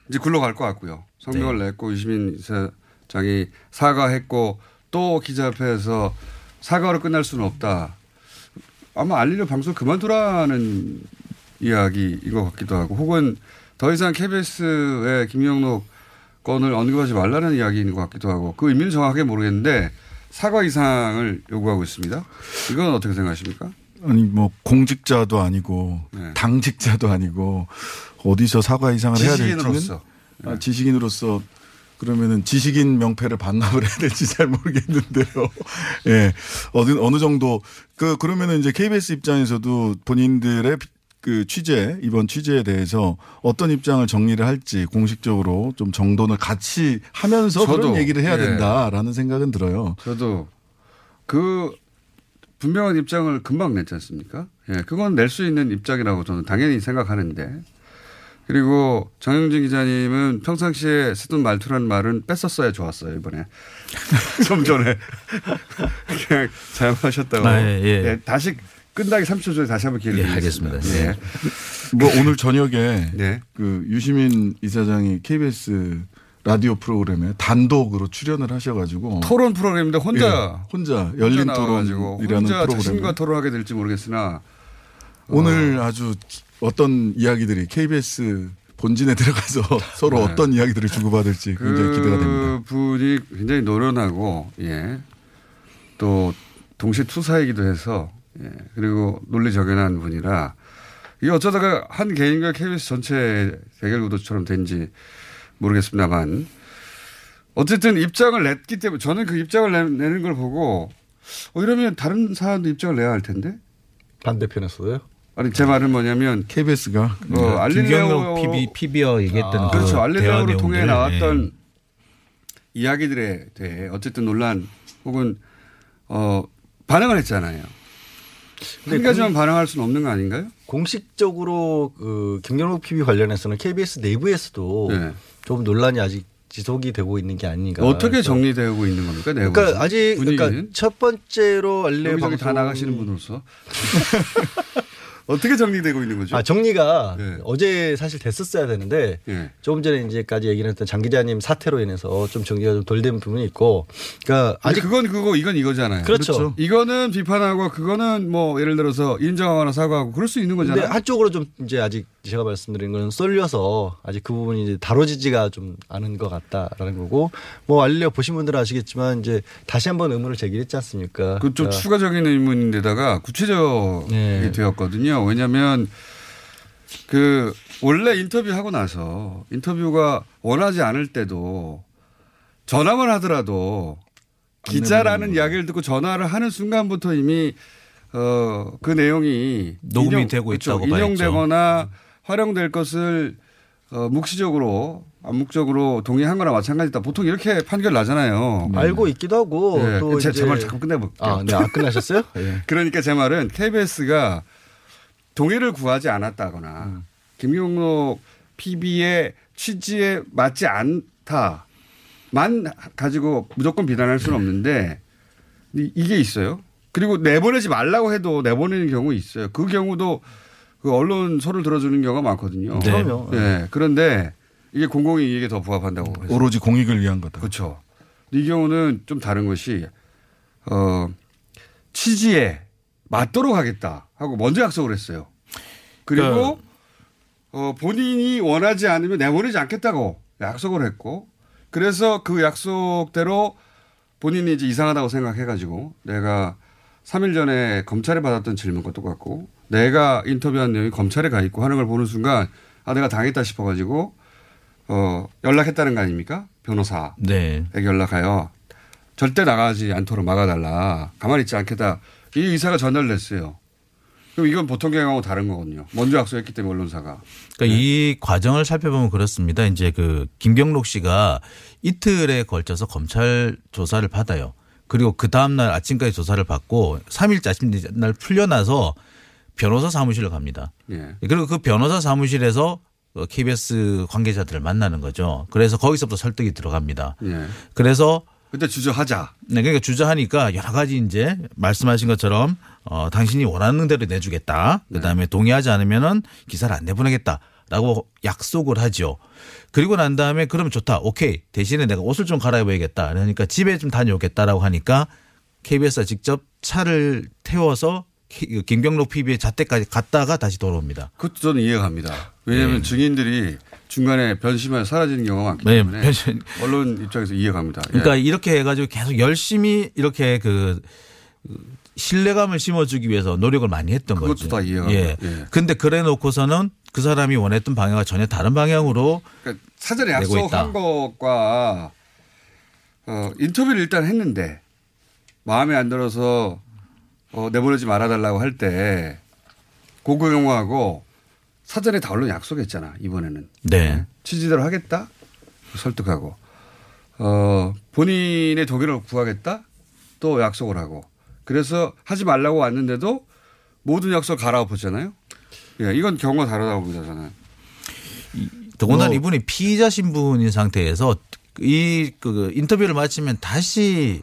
이제 굴러갈 것 같고요. 성명을 냈고 유시민 이사장이 사과했고 또 기자 앞에서 사과로 끝날 수는 없다. 아마 알리려 방송 그만두라는 이야기인 것 같기도 하고 혹은 더 이상 KBS의 김영록 건을 언급하지 말라는 이야기인 것 같기도 하고 그 의미는 정확하게 모르겠는데 사과 이상을 요구하고 있습니다. 이건 어떻게 생각하십니까? 아니 뭐 공직자도 아니고 네. 당직자도 아니고 어디서 사과 이상을 해야 될지는 지식인으로서. 네. 아, 지식인으로서 그러면은 지식인 명패를 반납을 해야 될지 잘 모르겠는데요. 예. 어느 어느 정도 그 그러면은 이제 KBS 입장에서도 본인들의 그 취재 이번 취재에 대해서 어떤 입장을 정리를 할지 공식적으로 좀 정돈을 같이 하면서 저도, 그런 얘기를 해야 예. 된다라는 생각은 들어요. 저도 그 분명한 입장을 금방 냈지 않습니까? 예, 그건 낼 수 있는 입장이라고 저는 당연히 생각하는데 그리고 정영진 기자님은 평상시에 쓰던 말투라는 말은 뺐었어야 좋았어요 이번에 좀 전에 그냥 잘못하셨다고 아, 예, 예. 다시 끝나기 30초 전에 다시 한번 기회를 예, 드리겠습니다. 알겠습니다. 예. 뭐 오늘 저녁에 네. 그 유시민 이사장이 KBS 라디오 프로그램에 단독으로 출연을 하셔가지고 토론 프로그램인데 혼자 예, 혼자 열린 나와가지고 토론이라는 혼자 프로그램 자신과 토론하게 될지 모르겠으나 오늘 아주 어떤 이야기들이 KBS 본진에 들어가서 서로 네. 어떤 이야기들을 주고받을지 굉장히 기대가 됩니다. 그 분이 굉장히 노련하고 예. 또 동시에 투사이기도 해서 예. 그리고 논리적연한 분이라 이게 어쩌다가 한 개인과 KBS 전체 대결 구도처럼 된지 모르겠습니다만 어쨌든 입장을 냈기 때문에 저는 그 입장을 내- 내는 걸 보고 어 이러면 다른 사람도 입장을 내야 할 텐데 반대편에서요? 아니 제 말은 뭐냐면 KBS가 어, 알릴레오 김경록 PB, PB어 얘기했던 아, 그 그렇죠. 알릴레오를 통해. 나왔던 예. 이야기들에 대해 어쨌든 논란 혹은 어 반응을 했잖아요. 한 가지만 공- 반응할 수는 없는 거 아닌가요? 공식적으로 그 김경록 PB 관련해서는 KBS 내부에서도 네. 좀 논란이 아직 지속이 되고 있는 게 아닌가. 어떻게 정리되고 있는 겁니까? 내부에서? 그러니까 아직 분위기는? 그러니까 첫 번째로 알레 방송 다 나가시는 분으로서 어떻게 정리되고 있는 거죠? 아 정리가 예. 어제 사실 됐었어야 되는데 예. 조금 전에 이제까지 얘기를 했던 장 기자님 사태로 인해서 좀 정리가 좀 덜 된 부분이 있고 그러니까 아직 그건 그거 이건 이거잖아요. 그렇죠. 이거는 비판하고 그거는 뭐 예를 들어서 인정하거나 사과하고 그럴 수 있는 거잖아요. 한쪽으로 좀 이제 아직 제가 말씀드린 건 쏠려서 아직 그 부분이 이제 다뤄지지가 좀 않은 것 같다라는 거고 뭐 알려 보신 분들은 아시겠지만 이제 다시 한번 의문을 제기했지 않습니까? 그좀 그러니까 추가적인 의문인데다가 구체적이 네. 되었거든요. 왜냐하면 그 원래 인터뷰하고 나서 인터뷰가 원하지 않을 때도 전화만 하더라도 기자라는 이야기를 듣고 전화를 하는 순간부터 이미 어 그 내용이 녹음이 되고 그렇죠. 있다고. 인용되거나 활용될 것을 어 묵시적으로 암묵적으로 동의한 거나 마찬가지다. 보통 이렇게 판결 나잖아요. 알고 있기도 하고 네. 또 제, 이제 제말 잠깐 끝내볼게요. 아, 네. 아, 끝나셨어요? 예. 그러니까 제 말은 KBS가 동의를 구하지 않았다거나 음. 김용록 PB의 취지에 맞지 않다만 가지고 무조건 비난할 수는 없는데 이- 이게 있어요. 그리고 내보내지 말라고 해도 내보내는 경우 있어요. 그 경우도 그 언론 소를 들어주는 경우가 많거든요. 네. 그럼요. 네. 그런데 이게 공공이익에 더 부합한다고 해서. 오로지 공익을 위한 거다. 그렇죠. 이 경우는 좀 다른 것이 어 취지에 맞도록 하겠다 하고 먼저 약속을 했어요. 그리고 어 본인이 원하지 않으면 내보내지 않겠다고 약속을 했고 그래서 그 약속대로 본인이 이제 이상하다고 생각해 가지고 내가 3일 전에 검찰에 받았던 질문과 똑같고 내가 인터뷰한 내용이 검찰에 가 있고 하는 걸 보는 순간 아 내가 당했다 싶어가지고 어 연락했다는 거 아닙니까 변호사 네. 에게 연락하여 절대 나가지 않도록 막아달라. 가만히 있지 않겠다. 이 의사가 전달됐어요. 그럼 이건 보통 경우하고 다른 거거든요. 먼저 약속했기 때문에 언론사가. 그러니까 이 과정을 살펴보면 그렇습니다. 이제 그 김경록 씨가 이틀에 걸쳐서 검찰 조사를 받아요. 그리고 그 다음날 아침까지 조사를 받고 3일째 아침날 풀려나서 변호사 사무실로 갑니다. 예. 그리고 그 변호사 사무실에서 어, KBS 관계자들을 만나는 거죠. 그래서 거기서부터 설득이 들어갑니다. 예. 그래서 그때 주저하자. 네, 그러니까 주저하니까 여러 가지 이제 말씀하신 것처럼 어, 당신이 원하는 대로 내주겠다. 그 다음에 동의하지 않으면은 기사를 안 내보내겠다 라고 약속을 하죠. 그리고 난 다음에 그러면 좋다. 오케이. 대신에 내가 옷을 좀 갈아입어야겠다. 그러니까 집에 좀 다녀오겠다라고 하니까 KBS가 직접 차를 태워서 키- 김경록 PB의 자택까지 갔다가 다시 돌아옵니다. 그것도 저는 이해갑니다. 왜냐하면 증인들이 중간에 변심하여 사라지는 경우가 많기 네, 때문에 변심. 언론 입장에서 이해갑니다. 예. 그러니까 이렇게 해가지고 계속 열심히 이렇게 그 신뢰감을 심어주기 위해서 노력을 많이 했던 그것도 거죠. 다 이해가 예. 예. 근데 그래 놓고서는 그 사람이 원했던 방향과 전혀 다른 방향으로 그러니까 사전에 약속한. 것과 어, 인터뷰를 일단 했는데 마음에 안 들어서 어, 내보내지 말아달라고 할때 경우하고 사전에 다 언론 약속했잖아 이번에는 네. 취지대로 하겠다 설득하고 어, 본인의 독일을 구하겠다 또 약속을 하고 그래서 하지 말라고 왔는데도 모든 약속 갈아엎었잖아요. 예, 이건 경우가 다르다고 봅니다 저는. 더군다나 뭐- 이분이 피의자 신분인 상태에서 이 그 인터뷰를 마치면 다시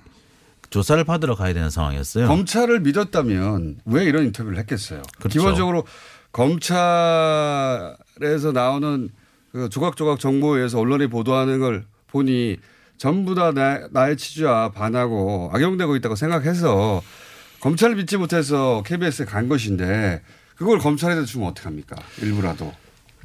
조사를 받으러 가야 되는 상황이었어요. 검찰을 믿었다면 왜 이런 인터뷰를 했겠어요? 그렇죠. 기본적으로 검찰에서 나오는 그 조각조각 정보에 의해서 언론이 보도하는 걸 보니 전부 다 나, 나의 취지와 반하고 악용되고 있다고 생각해서 검찰을 믿지 못해서 KBS에 간 것인데 그걸 검찰에다 주면 어떡합니까? 일부라도.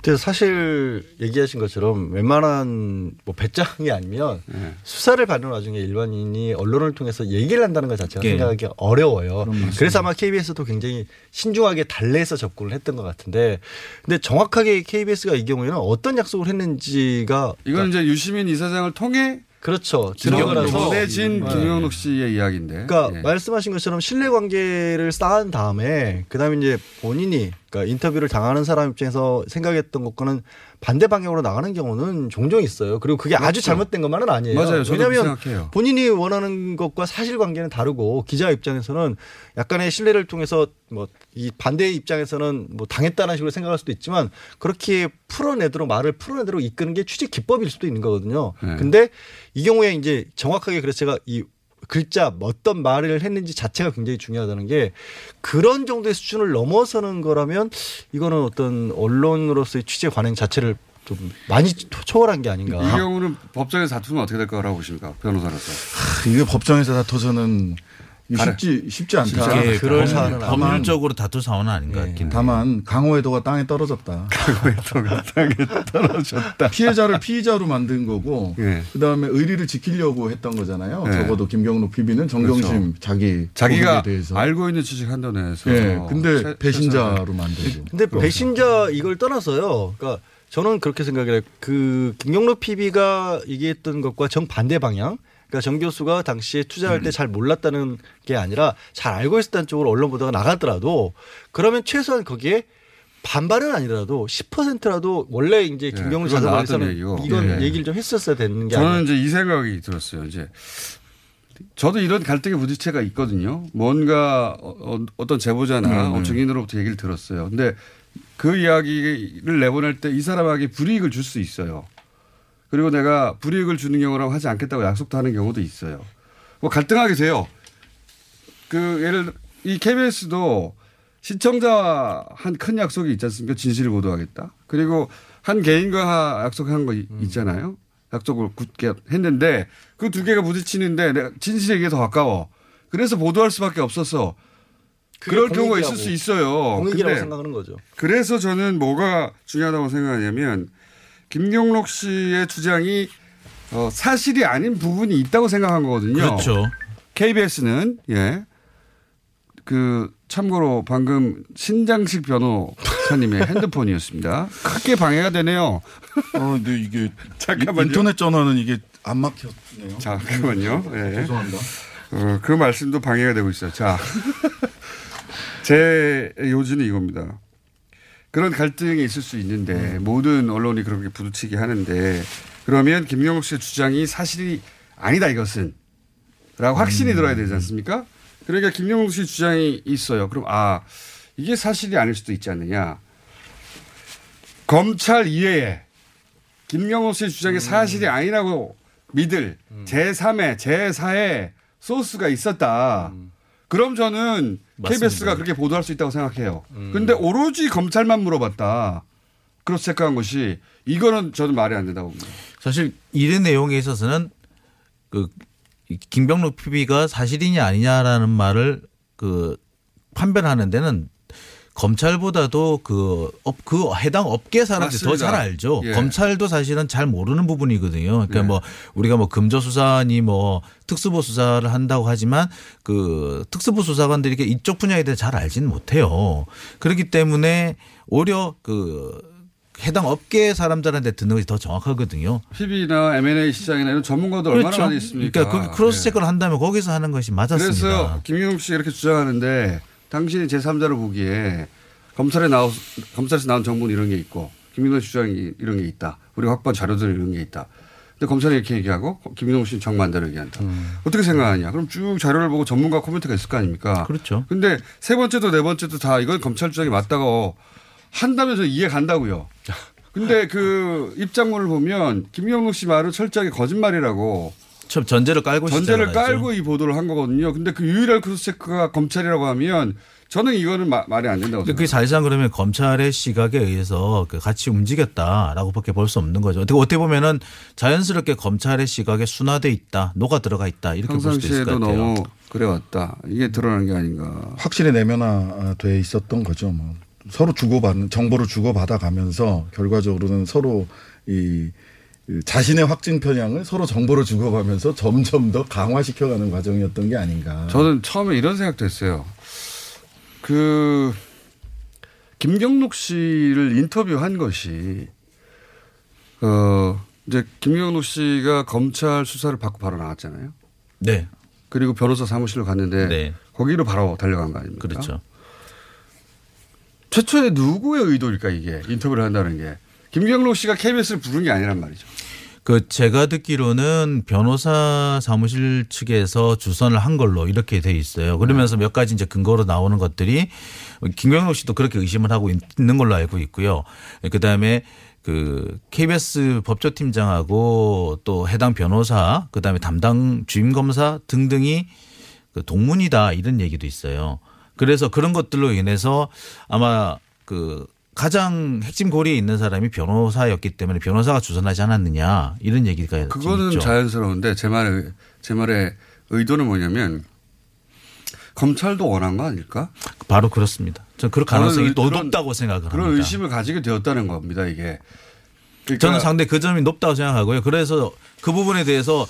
근데 사실 얘기하신 것처럼 웬만한 뭐 배짱이 아니면 네. 수사를 받는 와중에 일반인이 언론을 통해서 얘기를 한다는 것 자체가 예. 생각하기 어려워요. 그래서 아마 KBS도 굉장히 신중하게 달래서 접근을 했던 것 같은데 근데 정확하게 KBS가 이 경우에는 어떤 약속을 했는지가 이건 이제 유시민 이사장을 통해 그렇죠. 들어가서 보내진 네. 김영록 씨의 이야기인데. 그러니까 예. 말씀하신 것처럼 신뢰 관계를 쌓은 다음에 그다음에 이제 본인이 그러니까 인터뷰를 당하는 사람 입장에서 생각했던 것과는 반대 방향으로 나가는 경우는 종종 있어요. 그리고 그게 아주 그렇죠. 잘못된 것만은 아니에요. 맞아요. 왜냐하면. 본인이 원하는 것과 사실관계는 다르고 기자 입장에서는 약간의 신뢰를 통해서 뭐 이 반대 입장에서는 뭐 당했다는 식으로 생각할 수도 있지만 그렇게 풀어내도록 말을 풀어내도록 이끄는 게 취재 기법일 수도 있는 거거든요. 네. 근데 이 경우에 이제 정확하게 그래서 제가 이 글자 어떤 말을 했는지 자체가 굉장히 중요하다는 게 그런 정도의 수준을 넘어서는 거라면 이거는 어떤 언론으로서의 취재 관행 자체를 좀 많이 초- 초월한 게 아닌가. 이 경우는 법정에서 다투면 어떻게 될 거라고 보십니까? 변호사로서. 이게 법정에서 가래. 쉽지 쉽지 않다. 법- 사안은 다만- 법률적으로 다툴 사안은 아닌 것 같긴 해요. 다만 강호회도가 땅에 떨어졌다. 강호회도가 땅에 떨어졌다. 피해자를 피의자로 만든 거고 예. 그다음에 의리를 지키려고 했던 거잖아요. 예. 적어도 김경록 PB는 정경심 그렇죠. 자기 자기가 알고 있는 주식 한도내에서. 예. 근데 최- 배신자로 만들고. 근데 배신자 이걸 떠나서요. 그러니까 저는 그렇게 생각해요. 그 김경록 PB가 얘기했던 것과 정반대 방향. 그러니까 정 교수가 당시에 투자할 때 잘 몰랐다는 게 아니라 잘 알고 있었다는 쪽으로 언론 보도가 나가더라도 그러면 최소한 거기에 반발은 아니더라도 10%라도 원래 이제 김경록 예, 얘기고. 이건 예. 얘기를 좀 했었어야 되는 게 저는 아니라 이제 이 생각이 들었어요. 이제 저도 이런 갈등의 부딪체가 있거든요. 뭔가 어, 떤 제보자나 음, 음. 증인으로부터 얘기를 들었어요. 근데 그 이야기를 내보낼 때 이 사람에게 불이익을 줄 수 있어요. 그리고 내가 불이익을 주는 경우라고 하지 않겠다고 약속도 하는 경우도 있어요. 뭐 갈등하게 돼요. 그 예를 이 KBS도 시청자와 한큰 약속이 있지 않습니까? 진실을 보도하겠다. 그리고 한 개인과 약속한 거 이- 음. 있잖아요. 약속을 굳게 했는데 그 두 개가 부딪히는데 내가 진실에게 더 가까워. 그래서 보도할 수밖에. 그게 그럴 경우가 있을 수 있어요. 공익이라고 생각하는 거죠. 그래서 저는 뭐가 중요하다고 생각하냐면 김경록 씨의 주장이 어, 사실이 아닌 부분이 있다고 생각한 거거든요. 그렇죠. KBS는 예. 그 참고로 방금 신장식 변호사님의 핸드폰이었습니다. 크게 방해가 되네요. 어, 근데 이게 잠깐만요. 인터넷 전화는 이게 안 막혔네요. 잠깐만요. 예. 죄송합니다. 어, 그 말씀도 방해가 되고 있어요. 자, 제 요지는 이겁니다. 그런 갈등이 있을 수 있는데 모든 언론이 그렇게 부딪히게 하는데 그러면 김영욱 씨의 주장이 사실이 아니다 이것은 라고 확신이 들어야 되지 않습니까? 그러니까 김영욱 씨 주장이 있어요. 그럼 아 이게 사실이 아닐 수도 있지 않느냐. 검찰 이외에 김영호 씨의 주장이 사실이 아니라고 믿을 제3의 제4의 소스가 있었다. 그럼 저는 맞습니다. KBS가 그렇게 보도할 수 있다고 생각해요. 근데 오로지 검찰만 물어봤다. 그렇게 체크한 것이 이거는 저는 말이 안 된다고 봅니다. 사실 이런 내용에 있어서는 그 김경록 PB가 사실이냐 아니냐라는 말을 그 판별하는 데는 검찰보다도 그, 업, 그 해당 업계 사람들이 더. 잘 알죠. 예. 검찰도 사실은 잘 모르는 부분이거든요. 그러니까 네. 뭐 우리가 뭐 금조 수사니 뭐 특수부 수사를 한다고 하지만 그 특수부 수사관들이 이렇게 이쪽 분야에 대해 잘 알지는 못해요. 그렇기 때문에 오히려 그 해당 업계 사람들한테 듣는 것이 더 정확하거든요. PB나 M&A 시장이나 이런 전문가들 얼마나 많이 있습니까? 그러니까 그 cross check를 한다면 거기서 하는 것이 맞았습니다. 그래서 김용욱 씨가 이렇게 주장하는데 당신이 제3자로 보기에 검찰에 나오, 검찰에서 나온 정보는 이런 게 있고 김용욱 주장이 이런 게 있다. 우리 확보한 자료들은 이런 게 있다. 근데 검찰이 이렇게 얘기하고 김용욱 씨는 정반대로 얘기한다. 어떻게 생각하냐? 그럼 쭉 자료를 보고 전문가 코멘트가 있을 거 아닙니까? 그렇죠. 근데 세 번째도 네 번째도 다 이건 검찰 주장이 맞다고 한다면서 이해 간다고요. 근데 그 입장문을 보면 김용욱 씨 말은 철저하게 거짓말이라고 첫 전제를 깔고 전제를. 깔고 이 보도를 한 거거든요. 근데 그 유일한 cross check가 검찰이라고 하면 저는 이거는 마- 말이 안 된다고 근데 그게 사실상 그러면 검찰의 시각에 의해서 그 같이 움직였다라고밖에 볼 수 없는 거죠. 어떻게 어떻게 보면은 자연스럽게 검찰의 시각에 순화돼 있다, 녹아 들어가 있다 이렇게 볼 수도 있을 것 같아요. 너무 그래왔다. 이게 드러난 게 아닌가. 확실히 내면화돼 있었던 거죠. 뭐 서로 주고받는 정보를 주고받아 가면서 결과적으로는 서로 이그 자신의 확진 편향을 서로 정보를 주고가면서 점점 더 강화시켜가는 과정이었던 게 아닌가. 저는 처음에 이런 생각도 했어요. 그 김경록 씨를 인터뷰한 것이 어 이제 김경록 씨가 검찰 수사를 받고 바로 나왔잖아요. 네. 그리고 변호사 사무실로 갔는데 네. 거기로 바로 달려간 거 아닙니까? 그렇죠. 최초에 누구의 의도일까 이게 인터뷰를 한다는 게 김경록 씨가 KBS를 부른 게 아니란 말이죠. 그 제가 듣기로는 변호사 사무실 측에서 주선을 한 걸로 이렇게 돼 있어요. 그러면서 몇 가지 이제 근거로 나오는 것들이 김경록 씨도 그렇게 의심을 하고 있는 걸로 알고 있고요. 그 다음에 그 KBS 법조팀장하고 또 해당 변호사 그 다음에 담당 주임 검사 등등이 그 동문이다 이런 얘기도 있어요. 그래서 그런 것들로 인해서 아마 그 가장 핵심 고리에 있는 사람이 변호사였기 때문에 변호사가 주선하지 않았느냐 이런 얘기가 그거는 있죠. 자연스러운데 제 말의 제 말의 의도는 뭐냐면 검찰도 원한 거 아닐까? 바로 그렇습니다. 저는 그럴 가능성이 그런- 더 높다고 생각을 그런 합니다. 의심을 가지게 되었다는 겁니다. 이게 그러니까 저는 상당히 그 점이 높다고 생각하고요. 그래서 그 부분에 대해서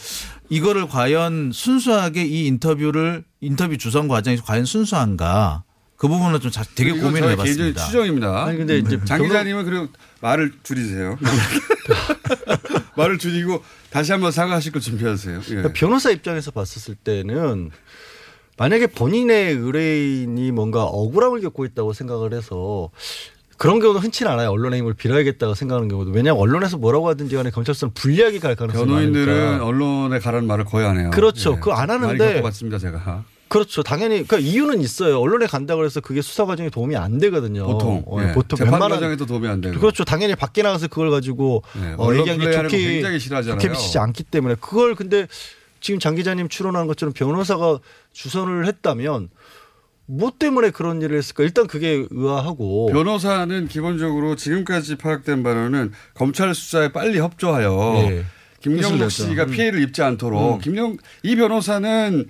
이거를 과연 순수하게 이 인터뷰를 인터뷰 주선 과정에서 과연 순수한가 그 부분은 좀 자- 되게 고민을 개인적인 해봤습니다. 추정입니다. 아니, 근데 이제 장 변호- 기자님은 그리고 말을 줄이세요. 말을 줄이고 다시 한번 사과하실 거 준비하세요. 예. 그러니까 변호사 입장에서 봤었을 때는 만약에 본인의 의뢰인이 뭔가 억울함을 겪고 있다고 생각을 해서 그런 경우는 흔치는 않아요. 언론의 힘을 빌어야겠다고 생각하는 경우도. 왜냐하면 언론에서 뭐라고 하든지 간에 경찰서는 불리하게 갈 가능성이 변호인들은 많으니까. 언론에 가라는 말을 거의 안 해요. 그렇죠. 예. 그거 안 많이 하는데 겪어봤습니다, 제가. 그렇죠. 당연히 그러니까 이유는 있어요. 언론에 간다 그래서 그게 수사 과정에 도움이 안 되거든요. 보통. 어, 예. 보통 재판 과정에도 도움이 안 되고. 그렇죠. 당연히 밖에 나가서 그걸 가지고 예. 어, 얘기하는 게 좋게 굉장히 싫어하잖아요. 좋게 비치지 않기 때문에 그걸 근데 지금 장 기자님 추론하는 것처럼 변호사가 주선을 했다면 뭐 때문에 그런 일을 했을까? 일단 그게 의아하고 변호사는 기본적으로 지금까지 파악된 바로는 검찰 수사에 빨리 협조하여 예. 김경록 씨가. 음. 피해를 입지 않도록 음. 김경 이 변호사는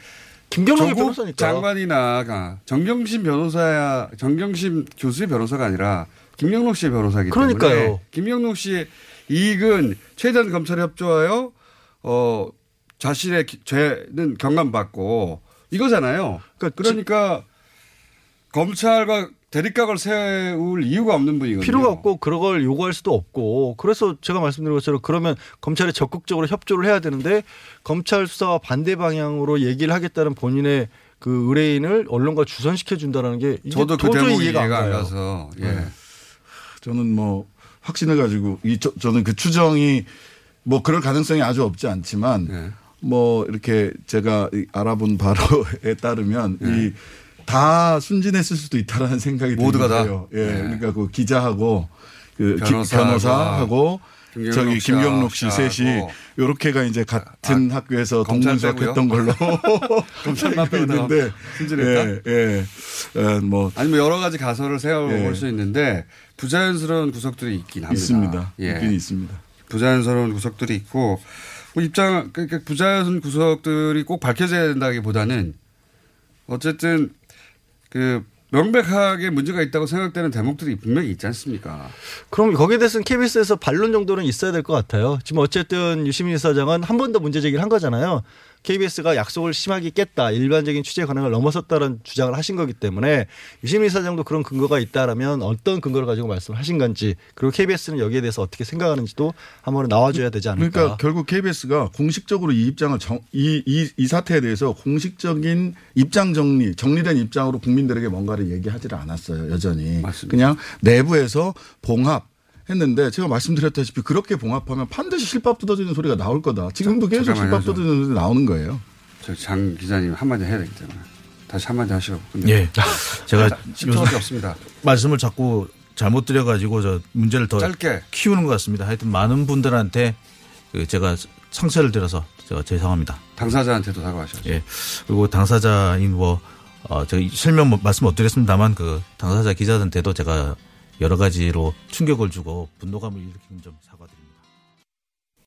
김경록이 변호사니까. 장관이나 정경심 변호사야 정경심 교수의 변호사가 아니라 김경록 씨의 변호사기 때문에 그러니까요. 김경록 씨의 이익은 최대한 검찰에 협조하여 어 자신의 기- 죄는 경감받고 이거잖아요. 그러니까, 검찰과 대립각을 세울 이유가 없는 분이거든요. 필요가 없고 그런 걸 요구할 수도 없고 그래서 제가 말씀드린 것처럼 그러면 검찰이 적극적으로 협조를 해야 되는데 검찰 수사와 반대 방향으로 얘기를 하겠다는 본인의 그 의뢰인을 언론과 주선시켜 준다는 게 이게 저도 그 도저히 대목이 이해가 안 이해가 안 가요. 가서 예. 네. 저는 뭐 확신해 가지고 이 저, 저는 그 추정이 뭐 그럴 가능성이 아주 없지 않지만 네. 뭐 이렇게 제가 이 알아본 바로에 따르면 이 다 순진했을 수도 있다라는 생각이 네. 모두가 다? 들고요. 예, 네. 그러니까 그 기자하고 그 기- 변호사가 변호사 하고 김경록 저기 김경록 씨 셋이 하고. 요렇게가 이제 같은 학교에서 검찰 동문수학했던 빼고요? 걸로 다 있는데 순진했다? 예, 예. 어, 뭐 아니면 여러 가지 가설을 세워볼 예. 수 있는데 부자연스러운 구석들이 있긴 합니다. 있습니다. 예. 있긴 있습니다. 부자연스러운 구석들이 있고 뭐 입장 그러니까 부자연스러운 구석들이 꼭 밝혀져야 된다기보다는 어쨌든 그 명백하게 문제가 있다고 생각되는 대목들이 분명히 있지 않습니까? 그럼 거기에 대해서는 KBS에서 반론 정도는 있어야 될 것 같아요. 지금 어쨌든 유시민 사장은 한 번 더 문제 제기를 한 거잖아요. KBS가 약속을 심하게 깼다. 일반적인 취재 관행을 넘어섰다는 주장을 하신 거기 때문에 유시민 사장도 그런 근거가 있다라면 어떤 근거를 가지고 말씀하신 건지 그리고 KBS는 여기에 대해서 어떻게 생각하는지도 한번 나와줘야 되지 않을까. 그러니까 결국 KBS가 공식적으로 이 입장을 정, 이, 이, 이 사태에 대해서 공식적인 입장 정리, 정리된 입장으로 국민들에게 뭔가를 얘기하지를 않았어요. 여전히. 그냥 내부에서 봉합 했는데 제가 말씀드렸다시피 그렇게 봉합하면 반드시 실밥 뜯어지는 소리가 나올 거다. 지금도 계속 잠깐만요. 실밥 뜯어지는 소리 나오는 거예요. 저 장 기자님 한마디 해야 되기 때문에 다시 한마디 하시라고. 예. 제가 10초밖에 없습니다. 말씀을 자꾸 잘못 드려가지고 저 문제를 더 짧게. 키우는 것 같습니다. 하여튼 많은 분들한테 그 제가 상처를 드려서 제가 죄송합니다. 당사자한테도 사과하셔야죠. 예. 그리고 당사자인 뭐 어, 제가 설명 뭐- 말씀 못 드렸습니다만 그 당사자 기자들한테도 제가 여러 가지로 충격을 주고 분노감을 일으킨 점.